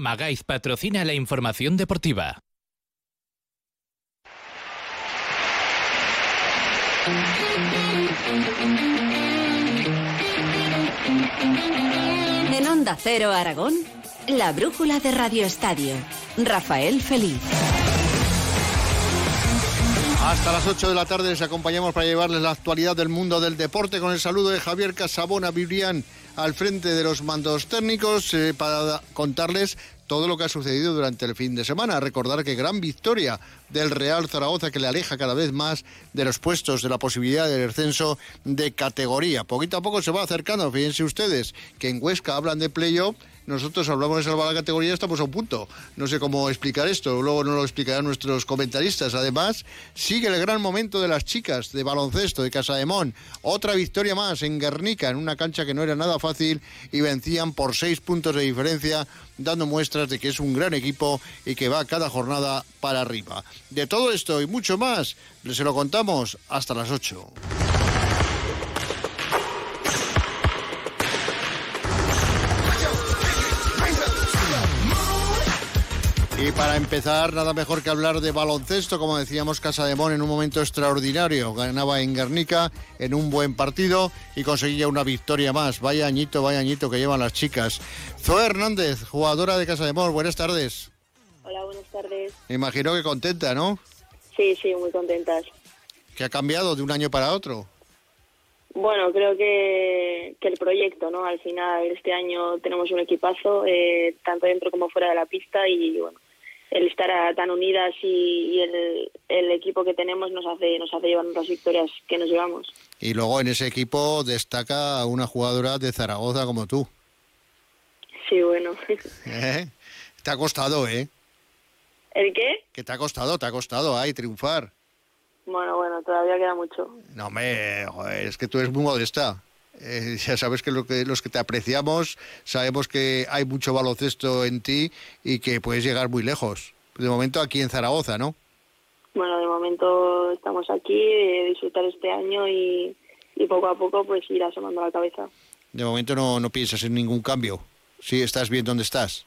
Magaiz patrocina la información deportiva. En Onda Cero Aragón, la brújula de Radio Estadio. Rafael Feliz. Hasta las 8 de la tarde les acompañamos para llevarles la actualidad del mundo del deporte con el saludo de Javier Casabona Vibrián al frente de los mandos técnicos eh, para contarles todo lo que ha sucedido durante el fin de semana. Recordar que gran victoria del Real Zaragoza que le aleja cada vez más de los puestos de la posibilidad del descenso de categoría. Poquito a poco se va acercando. Fíjense ustedes que en Huesca hablan de playoff nosotros hablamos de salvar la categoría, estamos a un punto. No sé cómo explicar esto, luego nos lo explicarán nuestros comentaristas. Además, sigue el gran momento de las chicas de baloncesto de Casa de Mon. Otra victoria más en Guernica, en una cancha que no era nada fácil y vencían por seis puntos de diferencia, dando muestras de que es un gran equipo y que va cada jornada para arriba. De todo esto y mucho más, se lo contamos hasta las 8. Y para empezar, nada mejor que hablar de baloncesto, como decíamos, Casa de Mon en un momento extraordinario. Ganaba en Guernica en un buen partido y conseguía una victoria más. Vaya añito, vaya añito que llevan las chicas. Zoe Hernández, jugadora de Casa de Mon, buenas tardes. Hola, buenas tardes. Me imagino que contenta, ¿no? Sí, sí, muy contentas. ¿Qué ha cambiado de un año para otro? Bueno, creo que, que el proyecto, ¿no? Al final, este año tenemos un equipazo, eh, tanto dentro como fuera de la pista, y bueno, el estar tan unidas y, el, el, equipo que tenemos nos hace nos hace llevarnos las victorias que nos llevamos. Y luego en ese equipo destaca una jugadora de Zaragoza como tú. Sí, bueno. ¿Eh? Te ha costado, ¿eh? ¿El qué? Que te ha costado, te ha costado, ay, triunfar. Bueno, bueno, todavía queda mucho. No, me, joder, es que tú eres muy modesta. Eh, ya sabes que, lo que los que te apreciamos sabemos que hay mucho baloncesto en ti y que puedes llegar muy lejos. De momento aquí en Zaragoza, ¿no? Bueno, de momento estamos aquí, eh, disfrutar este año y, y, poco a poco pues ir asomando la cabeza. De momento no, no piensas en ningún cambio. Sí, estás bien donde estás.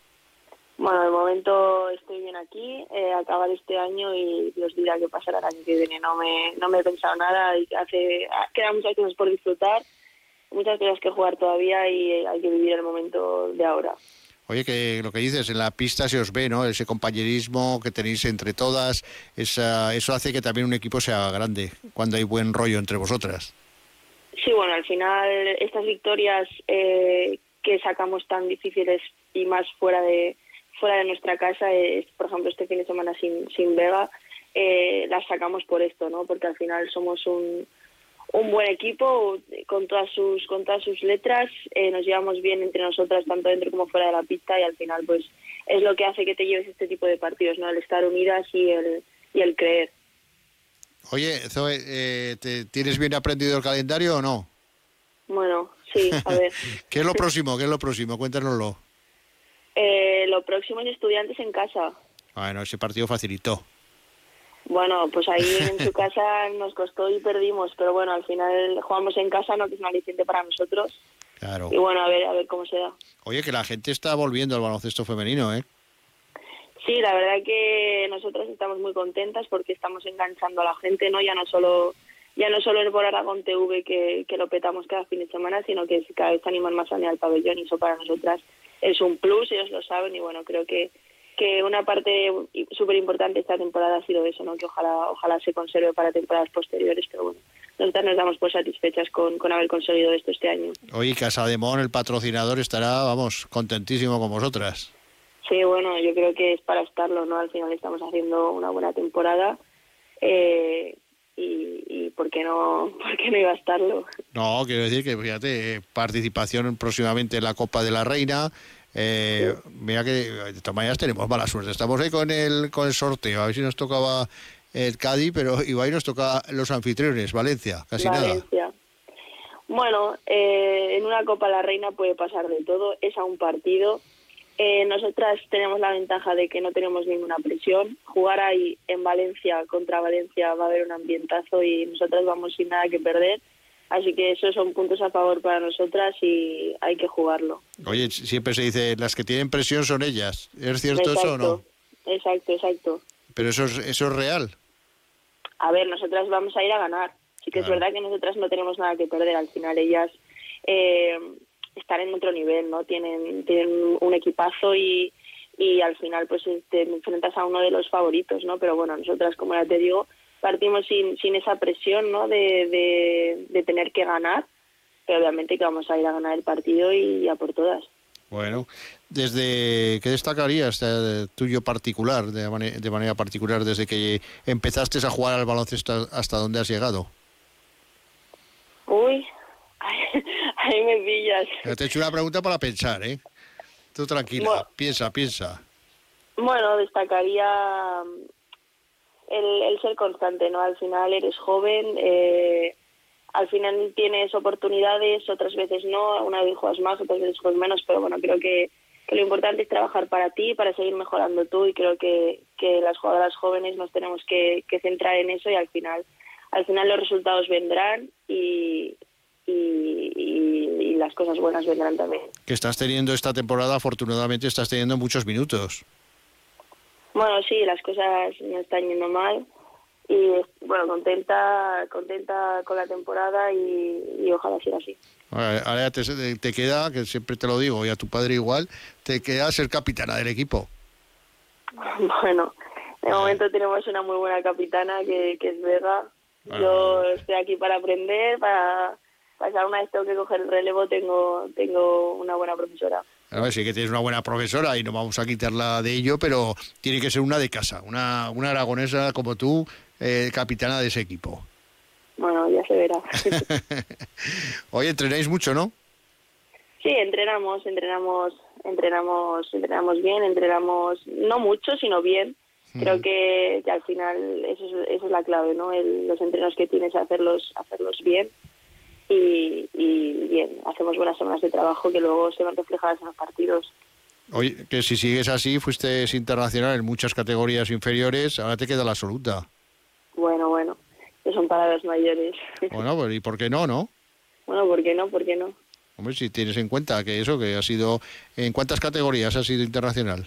Bueno, de momento estoy bien aquí, eh, acabar este año y Dios dirá qué pasará el año que viene. No me, no me he pensado nada, y hace, quedan muchas cosas por disfrutar muchas cosas que jugar todavía y hay que vivir el momento de ahora. Oye, que lo que dices, en la pista se os ve, ¿no? Ese compañerismo que tenéis entre todas, esa, eso hace que también un equipo sea grande, cuando hay buen rollo entre vosotras. Sí, bueno, al final estas victorias eh, que sacamos tan difíciles y más fuera de fuera de nuestra casa, es, por ejemplo, este fin de semana sin, sin Vega, eh, las sacamos por esto, ¿no? Porque al final somos un, un buen equipo con todas sus con todas sus letras eh, nos llevamos bien entre nosotras tanto dentro como fuera de la pista y al final pues es lo que hace que te lleves este tipo de partidos no el estar unidas y el y el creer. Oye Zoe eh, ¿te, tienes bien aprendido el calendario o no bueno sí a ver. Qué es lo próximo qué es lo próximo cuéntanoslo. Eh, lo próximo es estudiantes en casa. Bueno ese partido facilitó bueno, pues ahí en su casa nos costó y perdimos, pero bueno, al final jugamos en casa, no que es un aliciente para nosotros. Claro. Y bueno, a ver, a ver cómo se da. Oye, que la gente está volviendo al baloncesto femenino, ¿eh? Sí, la verdad que nosotros estamos muy contentas porque estamos enganchando a la gente, ¿no? Ya no solo ya no solo en por Aragón TV que, que lo petamos cada fin de semana, sino que cada vez se animan más a venir al pabellón y eso para nosotras es un plus, ellos lo saben y bueno, creo que que una parte súper importante esta temporada ha sido eso, ¿no? que ojalá ojalá se conserve para temporadas posteriores, pero bueno, nosotras nos damos por satisfechas con, con haber conseguido esto este año. Hoy Casa de Mon, el patrocinador, estará, vamos, contentísimo con vosotras. Sí, bueno, yo creo que es para estarlo, ¿no? Al final estamos haciendo una buena temporada eh, y, y ¿por, qué no, ¿por qué no iba a estarlo? No, quiero decir que, fíjate, participación próximamente en la Copa de la Reina, eh, Mira que de todas maneras tenemos mala suerte. Estamos ahí con el, con el sorteo, a ver si nos tocaba el Cádiz, pero igual nos toca los anfitriones, Valencia, casi nada. Bueno, eh, en una Copa la Reina puede pasar de todo, es a un partido. Eh, nosotras tenemos la ventaja de que no tenemos ninguna presión. Jugar ahí en Valencia contra Valencia va a haber un ambientazo y nosotras vamos sin nada que perder. Así que esos son puntos a favor para nosotras y hay que jugarlo. Oye, siempre se dice, las que tienen presión son ellas. ¿Es cierto eso o no? Exacto, exacto. Pero eso es, eso es real. A ver, nosotras vamos a ir a ganar. Sí que es verdad que nosotras no tenemos nada que perder. Al final ellas eh, están en otro nivel, ¿no? Tienen, tienen un equipazo y, y al final pues te enfrentas a uno de los favoritos, ¿no? Pero bueno, nosotras, como ya te digo, partimos sin, sin esa presión ¿no? de, de, tener que ganar, pero obviamente que vamos a ir a ganar el partido y a por todas. Bueno, desde ¿qué destacarías este tuyo particular, de, de manera particular, desde que empezaste a jugar al baloncesto hasta dónde has llegado? Uy, ahí me pillas. Te he hecho una pregunta para pensar, ¿eh? Tú tranquila, piensa, piensa. Bueno, destacaría el, ser constante, ¿no? Al final eres joven, eh, al final tienes oportunidades, otras veces no, una vez juegas más, otras veces juegas menos, pero bueno, creo que, lo importante es trabajar para ti, para seguir mejorando tú y creo que, que las jugadoras jóvenes nos tenemos que, centrar en eso y al final, al final los resultados vendrán y, y, y, las cosas buenas vendrán también. Que estás teniendo esta temporada, afortunadamente estás teniendo muchos minutos. Bueno, sí, las cosas no están yendo mal y bueno, contenta contenta con la temporada y, ojalá sea así. Ahora te, te, queda, que siempre te lo digo, y a tu padre igual, te queda ser capitana del equipo. Bueno, de momento tenemos una muy buena capitana que, que es Vega. Yo estoy aquí para aprender, para pasar una vez tengo que coger el relevo, tengo, tengo una buena profesora. A ver, sí que tienes una buena profesora y no vamos a quitarla de ello, pero tiene que ser una de casa, una, una aragonesa como tú, eh, capitana de ese equipo. Bueno, ya se verá. Oye, entrenáis mucho, ¿no? Sí, entrenamos, entrenamos, entrenamos, entrenamos bien, entrenamos no mucho, sino bien. Creo mm. que, al final eso es, eso es la clave, ¿no? los entrenos que tienes, hacerlos, hacerlos bien y, bien, hacemos buenas semanas de trabajo que luego se van reflejadas en los partidos. Oye, que si sigues así, fuiste internacional en muchas categorías inferiores, ahora te queda la absoluta. Bueno, bueno, que son palabras mayores. Bueno, pues ¿y por qué no, no? Bueno, ¿por qué no? ¿Por qué no? Hombre, si tienes en cuenta que eso, que ha sido... ¿En cuántas categorías ha sido internacional?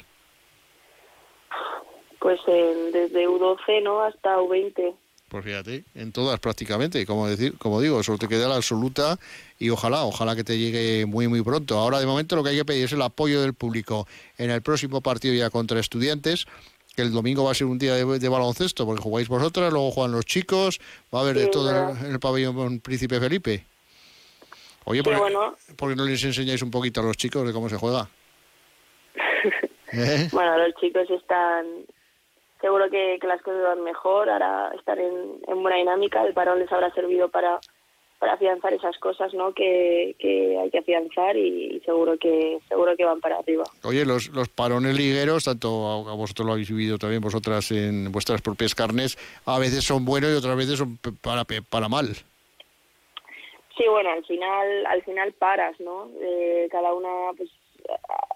Pues desde U12, ¿no? Hasta U20. Pues fíjate, en todas prácticamente, como decir, como digo, solo te queda la absoluta y ojalá, ojalá que te llegue muy muy pronto. Ahora de momento lo que hay que pedir es el apoyo del público en el próximo partido ya contra estudiantes, que el domingo va a ser un día de, baloncesto, porque jugáis vosotras, luego juegan los chicos, va a haber de todo en el, pabellón Príncipe Felipe. Oye, ¿por, qué no les enseñáis un poquito a los chicos de cómo se juega? ¿Eh? Bueno, los chicos están seguro que, las cosas van mejor, ahora estar en, buena dinámica, el parón les habrá servido para, para afianzar esas cosas ¿no? que, hay que afianzar y, seguro que seguro que van para arriba. Oye, los, los parones ligueros, tanto a, vosotros lo habéis vivido también vosotras en vuestras propias carnes, a veces son buenos y otras veces son para, para mal. Sí, bueno, al final al final paras, ¿no? Eh, cada una, pues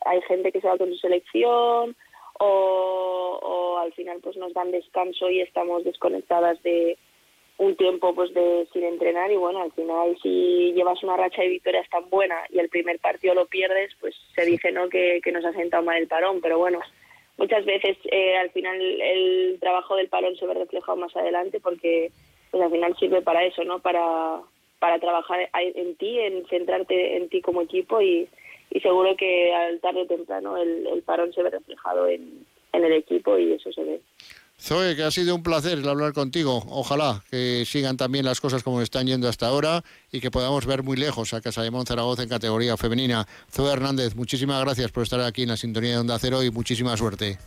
hay gente que se va con su selección, o, al final pues nos dan descanso y estamos desconectadas de un tiempo pues de sin entrenar. Y bueno al final si llevas una racha de victorias tan buena y el primer partido lo pierdes pues se dice no que, nos ha sentado mal el parón. Pero bueno muchas veces eh, al final el trabajo del parón se ve reflejado más adelante porque pues al final sirve para eso no para para trabajar en ti en centrarte en ti como equipo y y seguro que al tarde o temprano el, el parón se ve reflejado en, en el equipo y eso se ve. Zoe, que ha sido un placer hablar contigo. Ojalá que sigan también las cosas como están yendo hasta ahora y que podamos ver muy lejos a Casa de Zaragoza en categoría femenina. Zoe Hernández, muchísimas gracias por estar aquí en la sintonía de Onda Cero y muchísima suerte.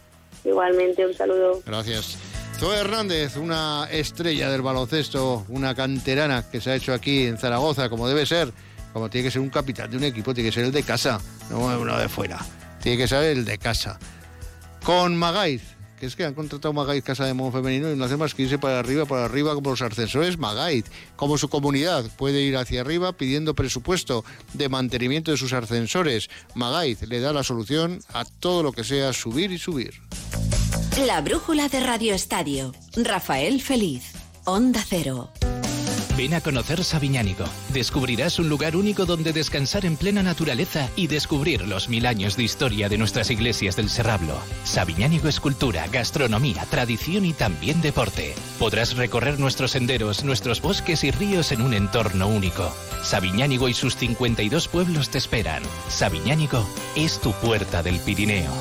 Igualmente, un saludo. Gracias. Zoe Hernández, una estrella del baloncesto, una canterana que se ha hecho aquí en Zaragoza, como debe ser como tiene que ser un capitán de un equipo, tiene que ser el de casa, no uno de fuera. Tiene que ser el de casa. Con Magaiz, que es que han contratado Magaiz Casa de Mon Femenino y no hace más que irse para arriba, para arriba, como los ascensores Magaiz. Como su comunidad puede ir hacia arriba pidiendo presupuesto de mantenimiento de sus ascensores. Magaiz le da la solución a todo lo que sea subir y subir. La brújula de Radio Estadio. Rafael Feliz. Onda Cero. Ven a conocer Sabiñánigo. Descubrirás un lugar único donde descansar en plena naturaleza y descubrir los mil años de historia de nuestras iglesias del Serrablo. Sabiñánigo es cultura, gastronomía, tradición y también deporte. Podrás recorrer nuestros senderos, nuestros bosques y ríos en un entorno único. Sabiñánigo y sus 52 pueblos te esperan. Sabiñánigo es tu puerta del Pirineo.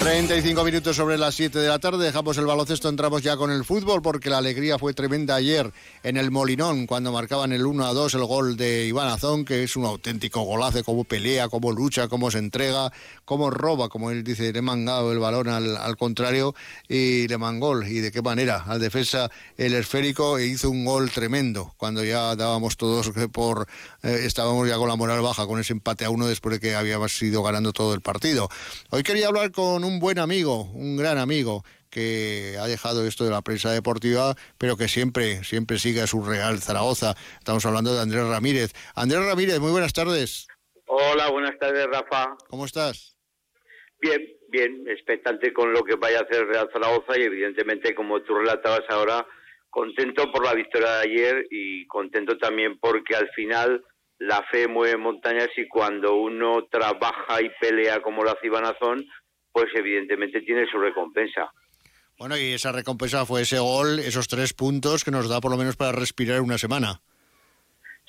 35 minutos sobre las 7 de la tarde, dejamos el baloncesto, entramos ya con el fútbol porque la alegría fue tremenda ayer en el Molinón cuando marcaban el 1 a 2 el gol de Iván Azón, que es un auténtico golazo, cómo pelea, cómo lucha, cómo se entrega, cómo roba, como él dice, le mangado el balón al, contrario y le mangol. Y de qué manera, al defensa el esférico e hizo un gol tremendo cuando ya dábamos todos por, eh, estábamos ya con la moral baja con ese empate a uno después de que habíamos ido ganando todo el partido. Hoy quería hablar con un buen amigo, un gran amigo que ha dejado esto de la prensa deportiva, pero que siempre, siempre sigue a su Real Zaragoza. Estamos hablando de Andrés Ramírez. Andrés Ramírez, muy buenas tardes. Hola, buenas tardes, Rafa. ¿Cómo estás? Bien, bien, expectante con lo que vaya a hacer Real Zaragoza y evidentemente, como tú relatabas ahora, contento por la victoria de ayer y contento también porque al final la fe mueve montañas y cuando uno trabaja y pelea como lo hace Iván Azón, pues evidentemente tiene su recompensa. Bueno, y esa recompensa fue ese gol, esos tres puntos que nos da por lo menos para respirar una semana.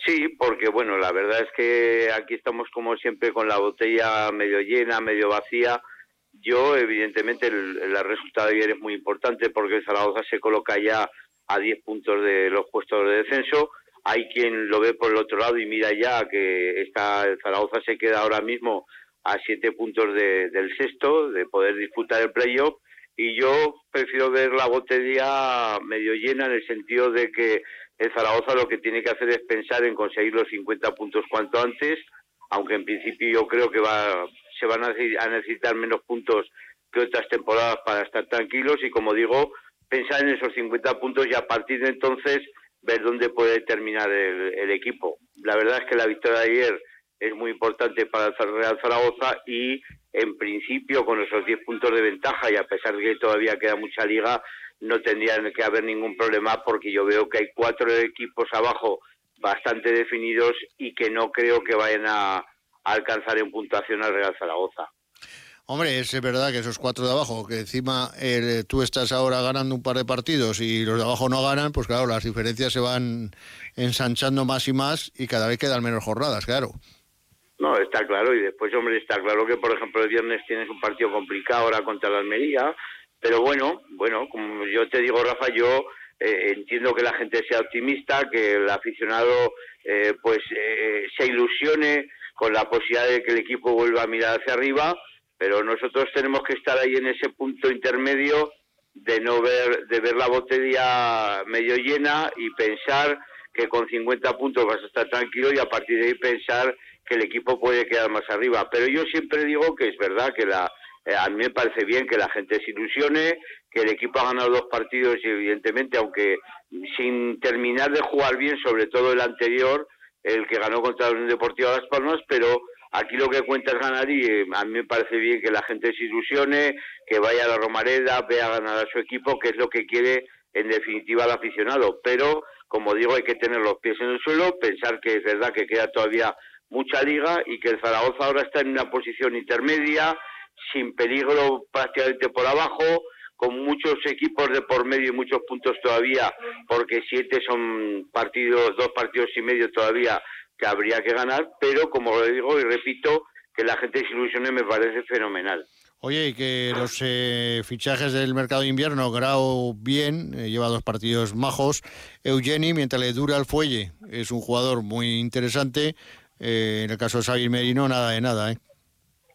Sí, porque bueno, la verdad es que aquí estamos como siempre con la botella medio llena, medio vacía. Yo, evidentemente, el, el resultado de ayer es muy importante porque el Zaragoza se coloca ya a 10 puntos de los puestos de descenso. Hay quien lo ve por el otro lado y mira ya que está, el Zaragoza se queda ahora mismo a siete puntos del sexto, de poder disputar el playoff. Y yo prefiero ver la botella medio llena en el sentido de que el Zaragoza lo que tiene que hacer es pensar en conseguir los 50 puntos cuanto antes, aunque en principio yo creo que va, se van a necesitar menos puntos que otras temporadas para estar tranquilos y como digo, pensar en esos 50 puntos y a partir de entonces ver dónde puede terminar el equipo. La verdad es que la victoria de ayer es muy importante para el Real Zaragoza y en principio con esos 10 puntos de ventaja y a pesar de que todavía queda mucha liga no tendría que haber ningún problema porque yo veo que hay cuatro equipos abajo bastante definidos y que no creo que vayan a, alcanzar en puntuación al Real Zaragoza. Hombre, es verdad que esos cuatro de abajo, que encima eh, tú estás ahora ganando un par de partidos y los de abajo no ganan, pues claro, las diferencias se van ensanchando más y más y cada vez quedan menos jornadas, claro. No, está claro. Y después, hombre, está claro que, por ejemplo, el viernes tienes un partido complicado ahora contra la Almería. Pero bueno, bueno, como yo te digo, Rafa, yo eh, entiendo que la gente sea optimista, que el aficionado eh, pues eh, se ilusione con la posibilidad de que el equipo vuelva a mirar hacia arriba, pero nosotros tenemos que estar ahí en ese punto intermedio de no ver de ver la botella medio llena y pensar que con 50 puntos vas a estar tranquilo y a partir de ahí pensar que el equipo puede quedar más arriba. Pero yo siempre digo que es verdad que la, eh, a mí me parece bien que la gente se ilusione, que el equipo ha ganado dos partidos y evidentemente, aunque sin terminar de jugar bien, sobre todo el anterior, el que ganó contra la Unión Deportiva Las Palmas, pero aquí lo que cuenta es ganar y eh, a mí me parece bien que la gente se ilusione, que vaya a la Romareda, vea ganar a su equipo, que es lo que quiere en definitiva el aficionado. Pero, como digo, hay que tener los pies en el suelo, pensar que es verdad que queda todavía mucha liga y que el Zaragoza ahora está en una posición intermedia, sin peligro prácticamente por abajo, con muchos equipos de por medio y muchos puntos todavía, porque siete son partidos, dos partidos y medio todavía que habría que ganar, pero como lo digo y repito, que la gente se ilusione me parece fenomenal. Oye, y que los eh, fichajes del mercado de invierno, Grau bien, eh, lleva dos partidos majos. Eugeni, mientras le dura el fuelle, es un jugador muy interesante. Eh, en el caso de Xavi Merino, nada de nada, ¿eh?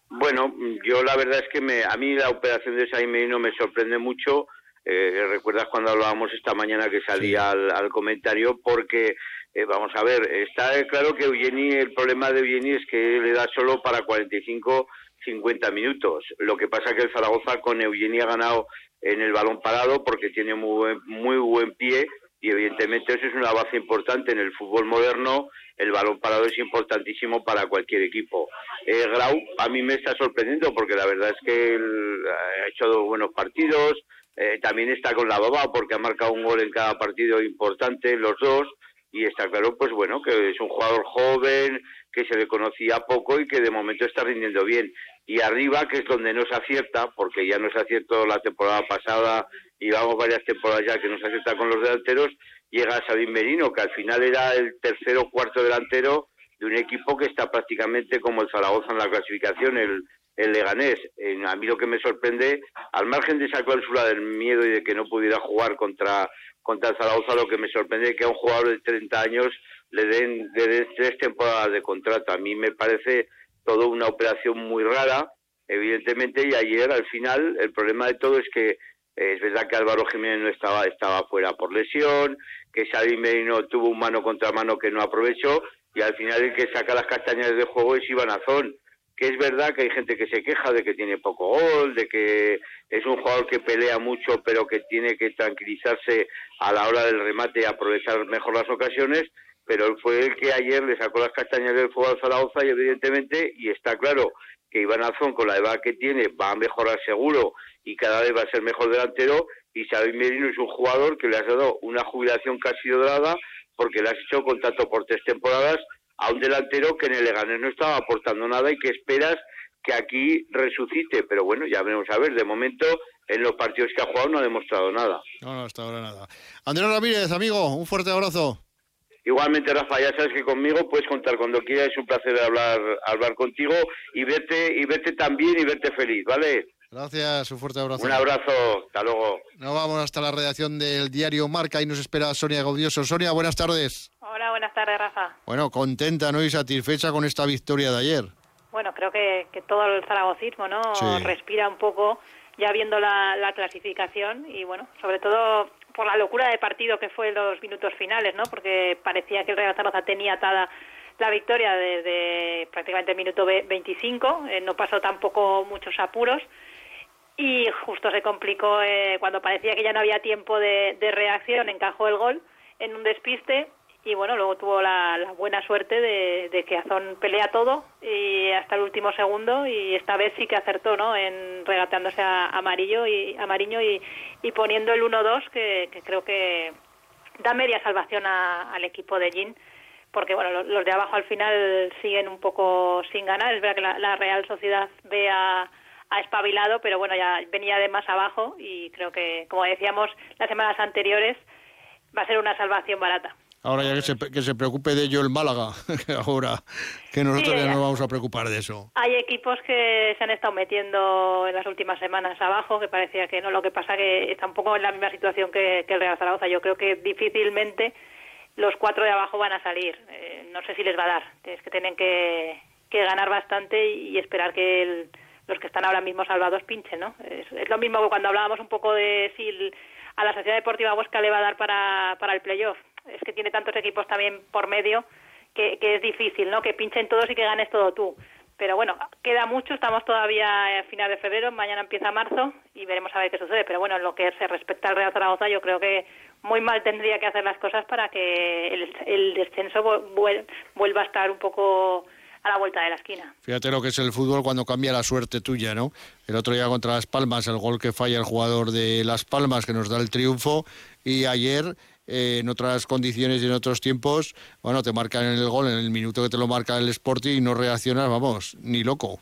Bueno, yo la verdad es que me, a mí la operación de Xavi Merino me sorprende mucho. Eh, ¿Recuerdas cuando hablábamos esta mañana que salía al, comentario? Porque, eh, vamos a ver, está claro que Eugeni, el problema de Eugeni es que le da solo para 45, 50 minutos. Lo que pasa que el Zaragoza con Eugeni ha ganado en el balón parado porque tiene muy muy buen pie y evidentemente eso es una base importante en el fútbol moderno. El balón parado es importantísimo para cualquier equipo. Eh, Grau a mí me está sorprendiendo porque la verdad es que él ha hecho dos buenos partidos. Eh, también está con la baba porque ha marcado un gol en cada partido importante, los dos. Y está claro, pues bueno, que es un jugador joven, que se le conocía poco y que de momento está rindiendo bien. Y arriba, que es donde no se acierta, porque ya no se aciertó la temporada pasada y vamos varias temporadas ya que no se acierta con los delanteros, llega Sabín Merino, que al final era el tercero o cuarto delantero de un equipo que está prácticamente como el Zaragoza en la clasificación, el, el Leganés. a mí lo que me sorprende, al margen de esa cláusula del miedo y de que no pudiera jugar contra, contra el Zaragoza, lo que me sorprende es que a un jugador de 30 años le den, le tres temporadas de contrato. A mí me parece todo una operación muy rara, evidentemente, y ayer al final el problema de todo es que es verdad que Álvaro Jiménez no estaba, estaba fuera por lesión, que Xavi Merino tuvo un mano contra mano que no aprovechó, y al final el que saca las castañas de juego es Iván Azón, que es verdad que hay gente que se queja de que tiene poco gol, de que es un jugador que pelea mucho pero que tiene que tranquilizarse a la hora del remate y aprovechar mejor las ocasiones, pero él fue el que ayer le sacó las castañas del fuego al Zaragoza y evidentemente, y está claro que Iván Azón con la edad que tiene va a mejorar seguro y cada vez va a ser mejor delantero y Xavi Merino es un jugador que le has dado una jubilación casi dorada porque le has hecho contacto por tres temporadas a un delantero que en el Leganés no estaba aportando nada y que esperas que aquí resucite, pero bueno, ya veremos a ver, de momento en los partidos que ha jugado no ha demostrado nada. No, no, hasta ahora nada. Andrés Ramírez, amigo, un fuerte abrazo. Igualmente, Rafa, ya sabes que conmigo puedes contar cuando quieras, es un placer hablar hablar contigo y verte y verte también y verte feliz, ¿vale? Gracias, un fuerte abrazo. Un abrazo, hasta luego. Nos vamos hasta la redacción del diario Marca y nos espera Sonia Gaudioso. Sonia, buenas tardes. Hola, buenas tardes, Rafa. Bueno, contenta ¿no? y satisfecha con esta victoria de ayer. Bueno, creo que, todo el zaragocismo ¿no? respira un poco ya viendo la, la clasificación y bueno, sobre todo por la locura de partido que fue los minutos finales, ¿no? Porque parecía que el Real Zaragoza tenía atada la victoria desde prácticamente el minuto 25, eh, no pasó tampoco muchos apuros y justo se complicó eh, cuando parecía que ya no había tiempo de reacción, encajó el gol en un despiste y bueno, luego tuvo la, buena suerte de, que Azón pelea todo y hasta el último segundo y esta vez sí que acertó, ¿no? En regateándose a, Amarillo y a Mariño y, poniendo el 1-2 que, creo que da media salvación al equipo de Gin porque bueno, los, de abajo al final siguen un poco sin ganar, es verdad que la, Real Sociedad ve a, a espabilado, pero bueno, ya venía de más abajo y creo que, como decíamos las semanas anteriores, va a ser una salvación barata. Ahora ya que se, que se preocupe de ello el Málaga, ahora que nosotros ya no vamos a preocupar de eso. Hay equipos que se han estado metiendo en las últimas semanas abajo, que parecía que no, lo que pasa que está un poco en la misma situación que, el Real Zaragoza. Yo creo que difícilmente los cuatro de abajo van a salir. Eh, no sé si les va a dar, es que tienen que, ganar bastante y, esperar que los que están ahora mismo salvados pinchen, ¿no? Es, es, lo mismo que cuando hablábamos un poco de si a la Sociedad Deportiva Huesca le va a dar para, para el playoff es que tiene tantos equipos también por medio que, es difícil, ¿no? Que pinchen todos y que ganes todo tú. Pero bueno, queda mucho, estamos todavía a final de febrero, mañana empieza marzo y veremos a ver qué sucede. Pero bueno, en lo que se respecta al Real Zaragoza, yo creo que muy mal tendría que hacer las cosas para que el, el descenso vuelva a estar un poco a la vuelta de la esquina. Fíjate lo que es el fútbol cuando cambia la suerte tuya, ¿no? El otro día contra Las Palmas, el gol que falla el jugador de Las Palmas que nos da el triunfo y ayer eh, en otras condiciones y en otros tiempos, bueno, te marcan el gol en el minuto que te lo marca el Sporting y no reaccionas, vamos, ni loco.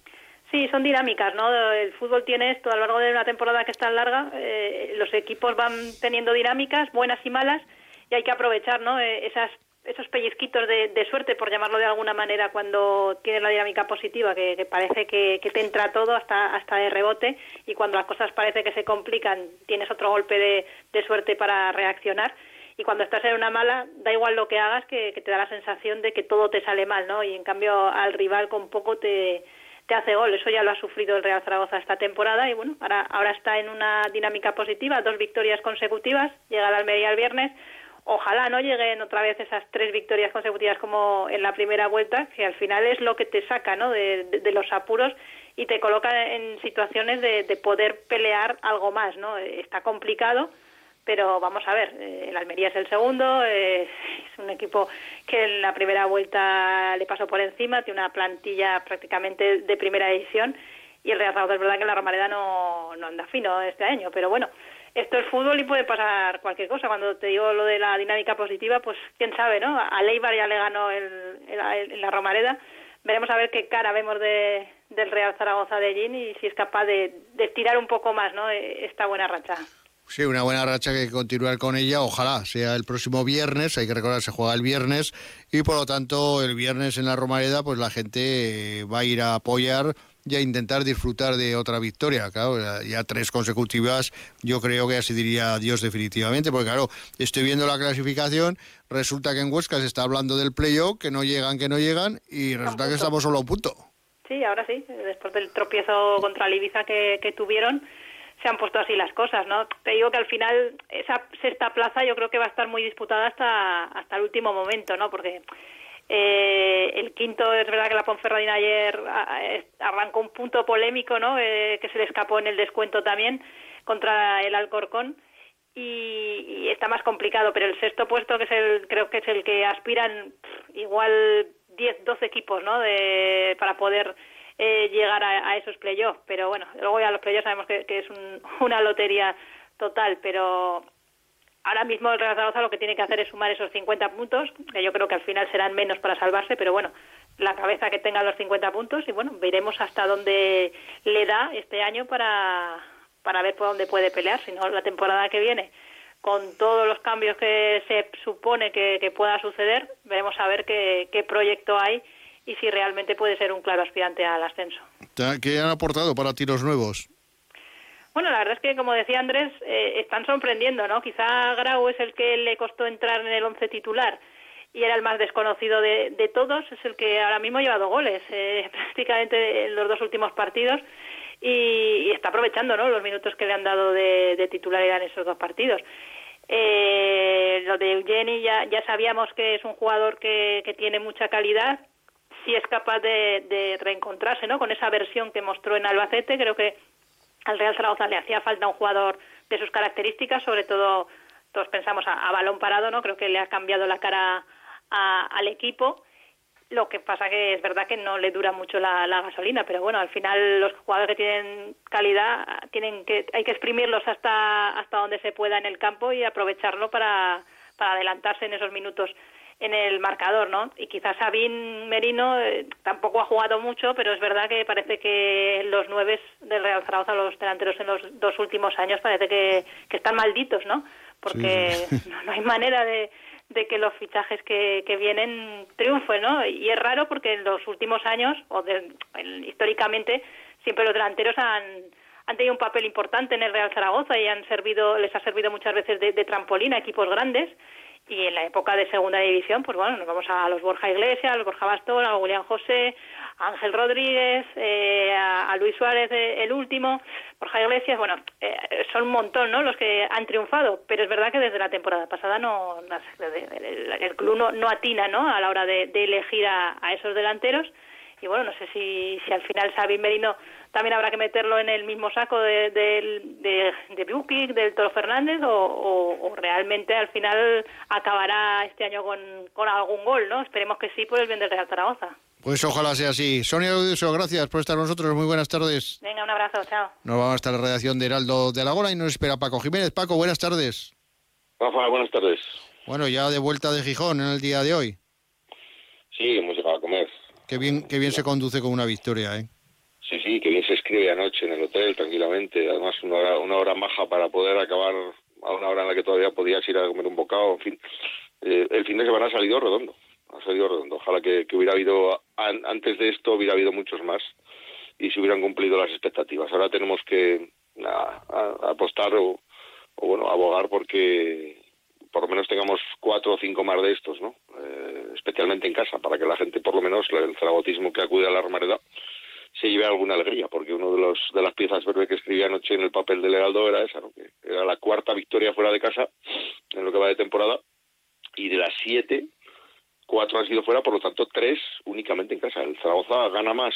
Sí, son dinámicas, ¿no? El fútbol tiene esto a lo largo de una temporada que es tan larga, eh, los equipos van teniendo dinámicas, buenas y malas, y hay que aprovechar, ¿no? Eh, esas esos pellizquitos de, suerte, por llamarlo de alguna manera, cuando tienes la dinámica positiva, que, parece que, te entra todo hasta, hasta de rebote, y cuando las cosas parece que se complican, tienes otro golpe de suerte para reaccionar y cuando estás en una mala, da igual lo que hagas, que, te da la sensación de que todo te sale mal, ¿no? Y en cambio al rival con poco te, te hace gol. Eso ya lo ha sufrido el Real Zaragoza esta temporada y bueno, ahora, ahora está en una dinámica positiva, dos victorias consecutivas, llega la Almería el viernes. Ojalá no lleguen otra vez esas tres victorias consecutivas como en la primera vuelta, que al final es lo que te saca ¿no? de, de, los apuros y te coloca en situaciones de, de poder pelear algo más. ¿no? Está complicado, pero vamos a ver, eh, el Almería es el segundo, es un equipo que en la primera vuelta le pasó por encima, tiene una plantilla prácticamente de primera edición y el Real Zaragoza es verdad que la Romareda no, no anda fino este año, pero bueno, esto es fútbol y puede pasar cualquier cosa. Cuando te digo lo de la dinámica positiva, pues quién sabe, ¿no? A Leibar ya le ganó el, la Romareda. Veremos a ver qué cara vemos de, del Real Zaragoza de Gin y si es capaz de, de un poco más, ¿no? Esta buena racha. Sí, una buena racha que continuar con ella. Ojalá sea el próximo viernes. Hay que recordar se juega el viernes y por lo tanto el viernes en la Romareda pues la gente va a ir a apoyar y a intentar disfrutar de otra victoria. Claro, ya tres consecutivas, yo creo que así diría adiós definitivamente, porque claro, estoy viendo la clasificación, resulta que en Huesca se está hablando del playoff, que no llegan, que no llegan, y resulta que estamos solo a un punto. Sí, ahora sí, después del tropiezo contra el Ibiza que, que tuvieron, se han puesto así las cosas, ¿no? Te digo que al final esa sexta plaza yo creo que va a estar muy disputada hasta, hasta el último momento, ¿no? Porque eh, el quinto, es verdad que la Ponferradina ayer arrancó un punto polémico, ¿no? Eh, que se le escapó en el descuento también contra el Alcorcón. Y, está más complicado, pero el sexto puesto, que es el, creo que es el que aspiran igual 10, 12 equipos, ¿no? De, para poder eh, llegar a, esos playoffs. Pero bueno, luego ya los playoffs sabemos que, es una lotería total, pero ahora mismo el Real Zaragoza lo que tiene que hacer es sumar esos 50 puntos, que yo creo que al final serán menos para salvarse, pero bueno, la cabeza que tenga los 50 puntos y bueno, veremos hasta dónde le da este año para, para ver por dónde puede pelear, si no la temporada que viene con todos los cambios que se supone que, pueda suceder, veremos a ver qué proyecto hay y si realmente puede ser un claro aspirante al ascenso. ¿Qué han aportado para tiros nuevos? Bueno, la verdad es que, como decía Andrés, eh, están sorprendiendo, ¿no? Quizá Grau es el que le costó entrar en el once titular y era el más desconocido de, todos, es el que ahora mismo ha llevado goles eh, prácticamente en los dos últimos partidos y, está aprovechando ¿no? los minutos que le han dado de, titularidad en esos dos partidos. Eh, lo de Eugeni ya, ya sabíamos que es un jugador que, que tiene mucha calidad, si es capaz de, de, reencontrarse ¿no? con esa versión que mostró en Albacete, creo que al Real Zaragoza le hacía falta un jugador de sus características, sobre todo todos pensamos a, balón parado, ¿no? Creo que le ha cambiado la cara al equipo. Lo que pasa que es verdad que no le dura mucho la, gasolina, pero bueno, al final los jugadores que tienen calidad tienen que hay que exprimirlos hasta hasta donde se pueda en el campo y aprovecharlo para para adelantarse en esos minutos en el marcador, ¿no? Y quizás Sabín Merino eh, tampoco ha jugado mucho, pero es verdad que parece que los nueve del Real Zaragoza, los delanteros en los dos últimos años, parece que, están malditos, ¿no? Porque no, hay manera de, de que los fichajes que, que, vienen triunfen, ¿no? Y es raro porque en los últimos años, o históricamente, siempre los delanteros han, han tenido un papel importante en el Real Zaragoza y han servido, les ha servido muchas veces de, de trampolín a equipos grandes y en la época de segunda división, pues bueno, nos vamos a los Borja Iglesias, a los Borja Bastón, a Julián José, a Ángel Rodríguez, eh, a, Luis Suárez, eh, el último, Borja Iglesias, bueno, eh, son un montón, ¿no? Los que han triunfado, pero es verdad que desde la temporada pasada no, el, club no, atina, ¿no? A la hora de, elegir a, esos delanteros y bueno, no sé si, si al final Sabin Merino también habrá que meterlo en el mismo saco de, de, de, de del Toro Fernández, o, realmente al final acabará este año con, con, algún gol, ¿no? Esperemos que sí por el bien del Real Zaragoza. Pues ojalá sea así. Sonia Udiso, gracias por estar con nosotros. Muy buenas tardes. Venga, un abrazo, chao. Nos vamos hasta la redacción de Heraldo de Alagona y nos espera Paco Jiménez. Paco, buenas tardes. Rafa, buenas tardes. Bueno, ya de vuelta de Gijón en el día de hoy. Sí. Qué bien, qué bien se conduce con una victoria, ¿eh? Sí, sí, que bien se escribe anoche en el hotel tranquilamente. Además, una hora, una hora maja para poder acabar a una hora en la que todavía podías ir a comer un bocado. En fin, eh, el fin de semana ha salido redondo. Ha salido redondo. Ojalá que, hubiera habido, antes de esto, hubiera habido muchos más y se hubieran cumplido las expectativas. Ahora tenemos que apostar o, o, bueno, abogar porque por lo menos tengamos cuatro o cinco más de estos, ¿no? Eh, especialmente en casa, para que la gente, por lo menos, el zaragotismo que acude a la Romareda, se lleve alguna alegría, porque uno de los de las piezas verdes que escribí anoche en el papel del Heraldo era esa, que era la cuarta victoria fuera de casa en lo que va de temporada, y de las siete, cuatro han sido fuera, por lo tanto tres únicamente en casa. El Zaragoza gana más,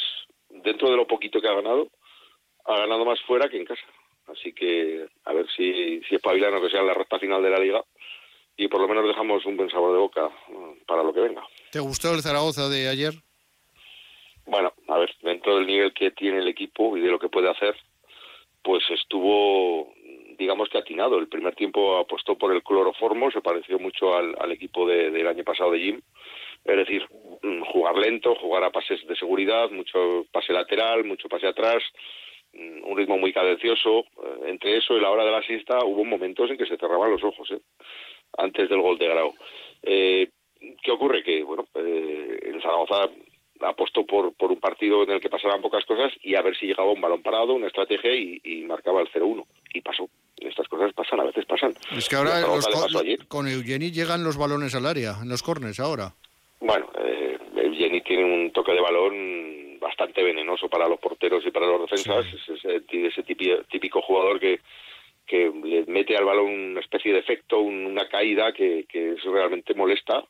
dentro de lo poquito que ha ganado, ha ganado más fuera que en casa. Así que a ver si, si espabilan que sea la recta final de la liga y por lo menos dejamos un buen sabor de boca mm, para lo que venga. ¿Te gustó el Zaragoza de ayer? Bueno, a ver, dentro del nivel que tiene el equipo y de lo que puede hacer, pues estuvo, digamos que atinado. El primer tiempo apostó por el cloroformo, se pareció mucho al, equipo del año pasado de Jim. Es decir, mm, jugar lento, jugar a pases de seguridad, mucho pase lateral, mucho pase atrás, mm, un ritmo muy cadencioso. Eh, entre eso y la hora de la siesta hubo momentos en que se cerraban los ojos, ¿eh? Antes del gol de Grau. Eh, ¿Qué ocurre? Que, bueno, eh, el Zaragoza apostó por, por un partido en el que pasaban pocas cosas y a ver si llegaba un balón parado, una estrategia y, marcaba el 0-1. Y pasó. Estas cosas pasan, a veces pasan. Es que ahora con Eugeni llegan los balones al área, en los cornes ahora. Bueno, eh, Eugeni tiene un toque de balón bastante venenoso para los porteros y para los defensas. Es ese, típico, jugador que, que le mete al balón una especie de efecto, una caída que, es realmente molesta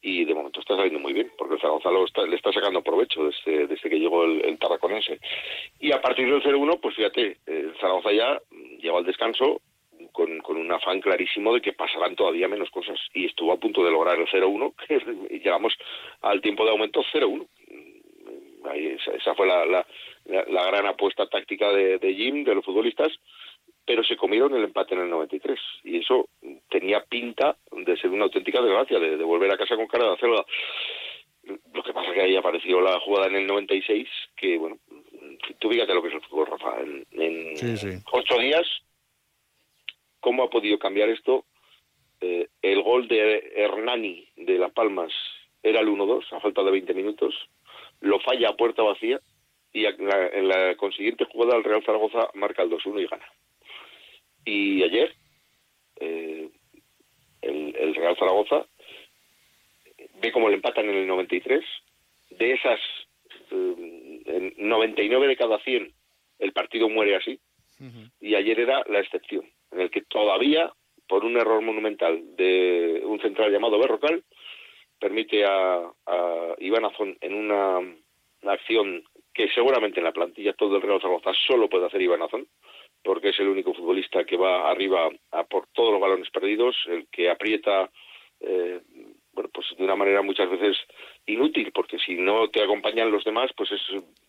y de momento está saliendo muy bien, porque el Zaragoza le está sacando provecho desde, desde que llegó el, Tarraconense. Y a partir del 0-1, pues fíjate, el Zaragoza ya llegó al descanso con, un afán clarísimo de que pasarán todavía menos cosas. Y estuvo a punto de lograr el 0-1, que llegamos al tiempo de aumento 0-1. Esa, fue la, gran apuesta táctica de Jim, de los futbolistas, pero se comieron el empate en el 93 y eso tenía pinta de ser una auténtica desgracia, de, volver a casa con cara de hacerla. Lo que pasa es que ahí apareció la jugada en el 96, que bueno, tú fíjate lo que es el fútbol, Rafa, en, ocho días, ¿cómo ha podido cambiar esto? Eh, el gol de Hernani de Las Palmas era el 1-2 a falta de 20 minutos, lo falla a puerta vacía y en la consiguiente jugada el Real Zaragoza marca el 2-1 y gana. Y ayer eh, el, Real Zaragoza ve como le empatan en el 93. De esas 99 eh, de cada 100 el partido muere así. Y ayer era la excepción, en el que todavía, por un error monumental de un central llamado Berrocal, permite a, a Iván Azón en una, una, acción que seguramente en la plantilla todo el Real Zaragoza solo puede hacer Iván Azón, porque es el único futbolista que va arriba a por todos los balones perdidos, el que aprieta, eh, bueno, pues de una manera muchas veces inútil, porque si no te acompañan los demás, pues es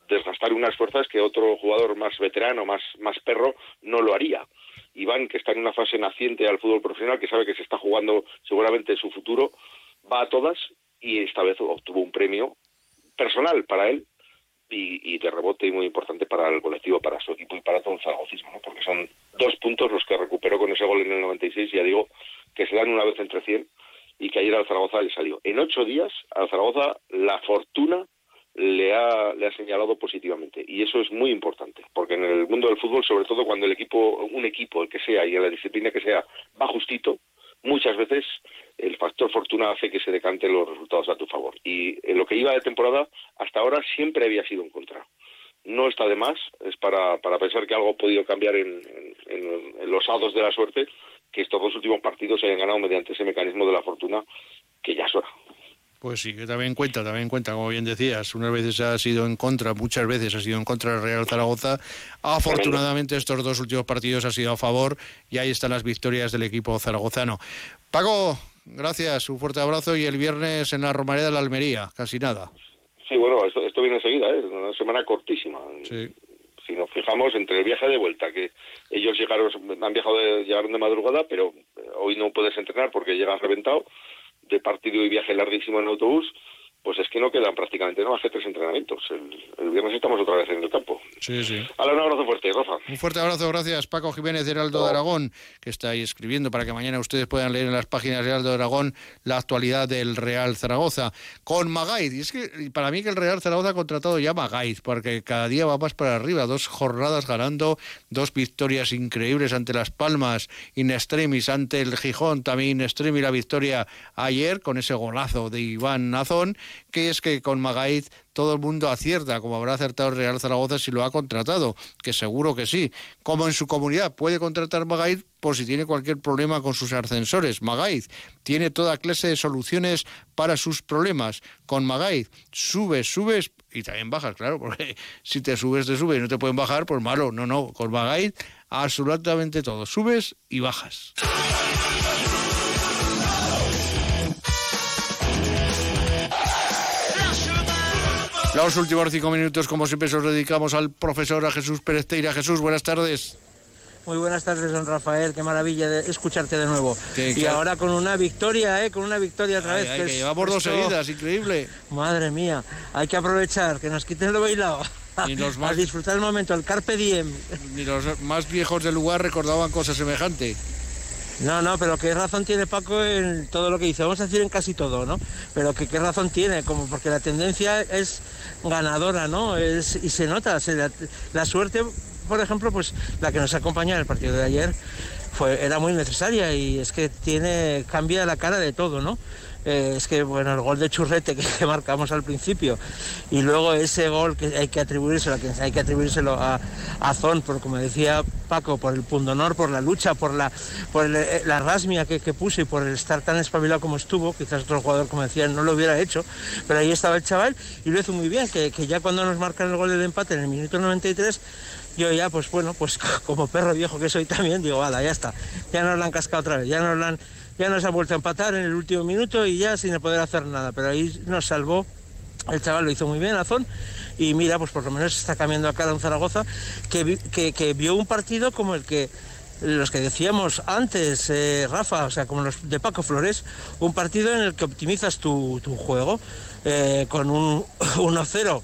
desgastar unas fuerzas que otro jugador más veterano, más, más perro, no lo haría. Iván, que está en una fase naciente al fútbol profesional, que sabe que se está jugando seguramente su futuro, va a todas y esta vez obtuvo un premio personal para él, y, de rebote y muy importante para el colectivo, para su equipo y para todo el zaragocismo, porque son dos puntos los que recuperó con ese gol en el 96, ya digo, que se dan una vez entre 100 y que ayer al Zaragoza le salió. En ocho días al Zaragoza la fortuna le ha, le ha señalado positivamente y eso es muy importante porque en el mundo del fútbol sobre todo cuando el equipo un equipo el que sea y en la disciplina que sea va justito muchas veces el factor fortuna hace que se decanten los resultados a tu favor. Y en lo que iba de temporada, hasta ahora siempre había sido en contra. No está de más, es para, para pensar que algo ha podido cambiar en, en, los hados de la suerte, que estos dos últimos partidos se hayan ganado mediante ese mecanismo de la fortuna, que ya es hora. Pues sí, que también cuenta, también cuenta, como bien decías, unas veces ha sido en contra, muchas veces ha sido en contra del Real Zaragoza. Afortunadamente estos dos últimos partidos ha sido a favor y ahí están las victorias del equipo zaragozano. Pago, gracias, un fuerte abrazo y el viernes en la Romareda de la Almería, casi nada. Sí, bueno, esto, viene enseguida, ¿eh? una semana cortísima. Sí. Si nos fijamos entre el viaje de vuelta, que ellos llegaron, han viajado de, llegaron de madrugada, pero hoy no puedes entrenar porque llegas reventado de partido y viaje larguísimo en autobús, pues es que no quedan prácticamente no más que tres entrenamientos. El, viernes estamos otra vez en el campo. Sí, sí. un abrazo fuerte, Rafa. Un fuerte abrazo, gracias Paco Jiménez Heraldo de Aragón, que está ahí escribiendo para que mañana ustedes puedan leer en las páginas de Heraldo de Aragón la actualidad del Real Zaragoza. Con Magaid, y es que para mí que el Real Zaragoza ha contratado ya Magaid, porque cada día va más para arriba, dos jornadas ganando, dos victorias increíbles ante Las Palmas, in extremis ante el Gijón, también in extremis la victoria ayer con ese golazo de Iván Nazón que es que con Magaiz todo el mundo acierta, como habrá acertado Real Zaragoza si lo ha contratado, que seguro que sí. Como en su comunidad puede contratar Magaiz por si tiene cualquier problema con sus ascensores. Magaiz tiene toda clase de soluciones para sus problemas. Con Magaiz subes, subes y también bajas, claro, porque si te subes, te subes y no te pueden bajar, pues malo. No, no, con Magaiz absolutamente todo. Subes y bajas. Los últimos cinco minutos, como siempre, los dedicamos al profesor a Jesús Pérez Teira. Jesús, buenas tardes. Muy buenas tardes, don Rafael. Qué maravilla de escucharte de nuevo. y ahora con una victoria, ¿eh? Con una victoria otra vez. que, llevamos dos seguidas, increíble. Madre mía, hay que aprovechar, que nos quiten lo bailado. Ni los más... A disfrutar el momento, el carpe diem. Ni los más viejos del lugar recordaban cosas semejantes. No, no, pero qué razón tiene Paco en todo lo que dice. Vamos a decir en casi todo, ¿no? Pero qué razón tiene, como porque la tendencia es ganadora, ¿no? Es, y se nota. la, suerte, por ejemplo, pues la que nos acompaña en el partido de ayer fue, era muy necesaria y es que tiene, cambia la cara de todo, ¿no? Eh, es que bueno, el gol de churrete que, marcamos al principio y luego ese gol que hay que atribuírselo, hay que atribuírselo a, a Zon, por como decía Paco, por el pundonor, por la lucha, por la, por eh, la rasmia que, que puso y por el estar tan espabilado como estuvo, quizás otro jugador, como decía, no lo hubiera hecho, pero ahí estaba el chaval y lo hizo muy bien, que, que ya cuando nos marcan el gol del empate en el minuto 93 yo ya, pues bueno, pues como perro viejo que soy también, digo, vale, ya está, ya nos la han cascado otra vez, ya nos la han ya nos ha vuelto a empatar en el último minuto y ya sin poder hacer nada, pero ahí nos salvó. El chaval lo hizo muy bien, Azón, y mira, pues por lo menos está cambiando a cara un Zaragoza que, que, vio un partido como el que los que decíamos antes, eh, Rafa, o sea, como los de Paco Flores, un partido en el que optimizas tu, juego eh, con un 1-0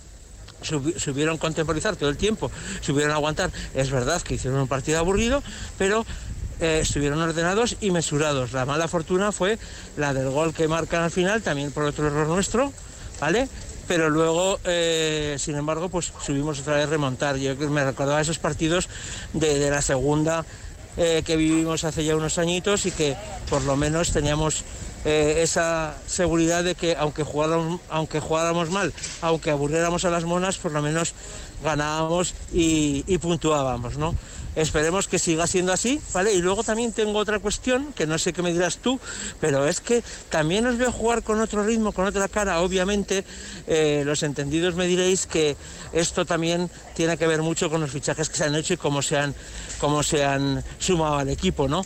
subieron contemporizar todo el tiempo, subieron aguantar. Es verdad que hicieron un partido aburrido, pero eh, estuvieron ordenados y mesurados. La mala fortuna fue la del gol que marcan al final, también por otro error nuestro, ¿vale? Pero luego, eh, sin embargo, pues subimos otra vez remontar. Yo me recordaba esos partidos de, la segunda eh, que vivimos hace ya unos añitos y que por lo menos teníamos esa seguridad de que aunque jugáramos, aunque jugáramos mal, aunque aburriéramos a las monas, por lo menos ganábamos y, y puntuábamos, ¿no? Esperemos que siga siendo así, ¿vale? Y luego también tengo otra cuestión, que no sé qué me dirás tú, pero es que también os veo jugar con otro ritmo, con otra cara. Obviamente, eh, los entendidos me diréis que esto también tiene que ver mucho con los fichajes que se han hecho y cómo se han, cómo se han sumado al equipo, ¿no?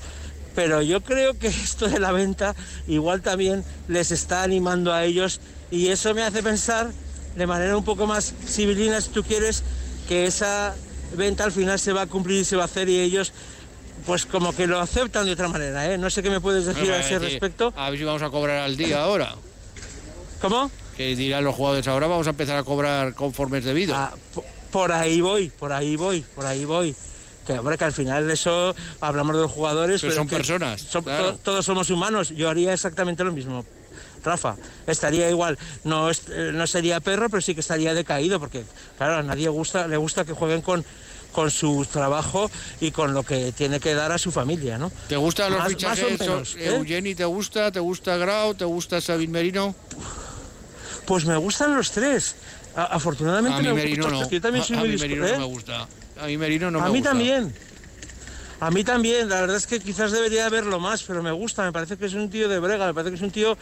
Pero yo creo que esto de la venta igual también les está animando a ellos y eso me hace pensar de manera un poco más civilina, si tú quieres, que esa venta al final se va a cumplir y se va a hacer y ellos pues como que lo aceptan de otra manera, ¿eh? No sé qué me puedes decir a ese respecto. A ver si vamos a cobrar al día ahora. ¿Cómo? Que dirán los jugadores ahora vamos a empezar a cobrar conformes debido. Ah, por ahí voy, por ahí voy, por ahí voy. Que hombre, que al final de eso hablamos de los jugadores. Pero, son personas. todos somos humanos. Yo haría exactamente lo mismo. Rafa, estaría igual, no, eh, no sería perro, pero sí que estaría decaído, porque claro, a nadie gusta, le gusta que jueguen con, con su trabajo y con lo que tiene que dar a su familia, ¿no? ¿Te gustan los fichajes? ¿eh? Eugeni, ¿te gusta? ¿Te gusta Grau? ¿Te gusta Sabin Merino? Pues me gustan los tres. afortunadamente a mí Merino no. Yo también soy a, muy mí Merino no me gusta. A mí Merino no me gusta. A mí también. A mí también, la verdad es que quizás debería verlo más, pero me gusta, me parece que es un tío de brega, me parece que es un tío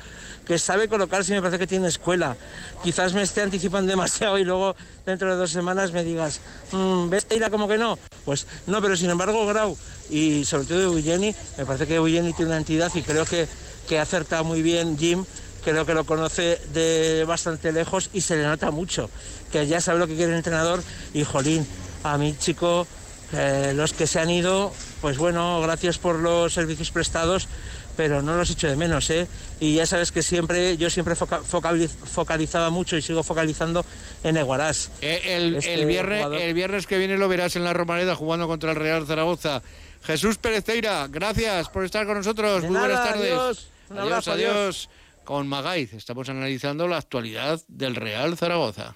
que sabe colocarse y me parece que tiene escuela. Quizás me esté anticipando demasiado y luego dentro de dos semanas me digas, mmm, ¿ves Teira como que no? Pues no, pero sin embargo Grau y sobre todo Eugeni, me parece que Eugeni tiene una entidad y creo que, que acerta muy bien Jim creo que lo conoce de bastante lejos y se le nota mucho, que ya sabe lo que quiere el entrenador y jolín, a mi chico eh, los que se han ido, pues bueno, gracias por los servicios prestados, pero no los echo de menos, ¿eh? Y ya sabes que siempre, yo siempre focalizaba mucho y sigo focalizando en Eguarás. Eh, el, este viernes, el viernes que viene lo verás en la Romareda jugando contra el Real Zaragoza. Jesús Pereceira, gracias por estar con nosotros. Muy buenas tardes. Adiós, adiós, adiós. Con Magaiz estamos analizando la actualidad del Real Zaragoza.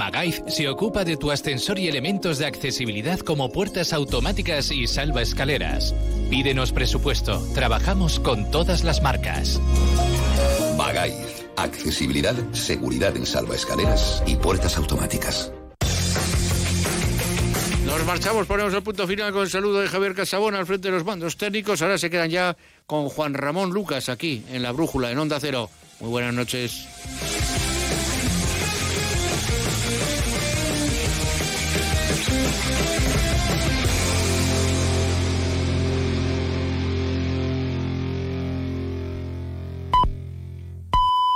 Magaiz se ocupa de tu ascensor y elementos de accesibilidad como puertas automáticas y salva escaleras. Pídenos presupuesto. Trabajamos con todas las marcas. Magaiz accesibilidad, seguridad en salvaescaleras y puertas automáticas. Nos marchamos, ponemos el punto final con el saludo de Javier Casabón al frente de los mandos técnicos. Ahora se quedan ya con Juan Ramón Lucas aquí en la Brújula, en Onda Cero. Muy buenas noches.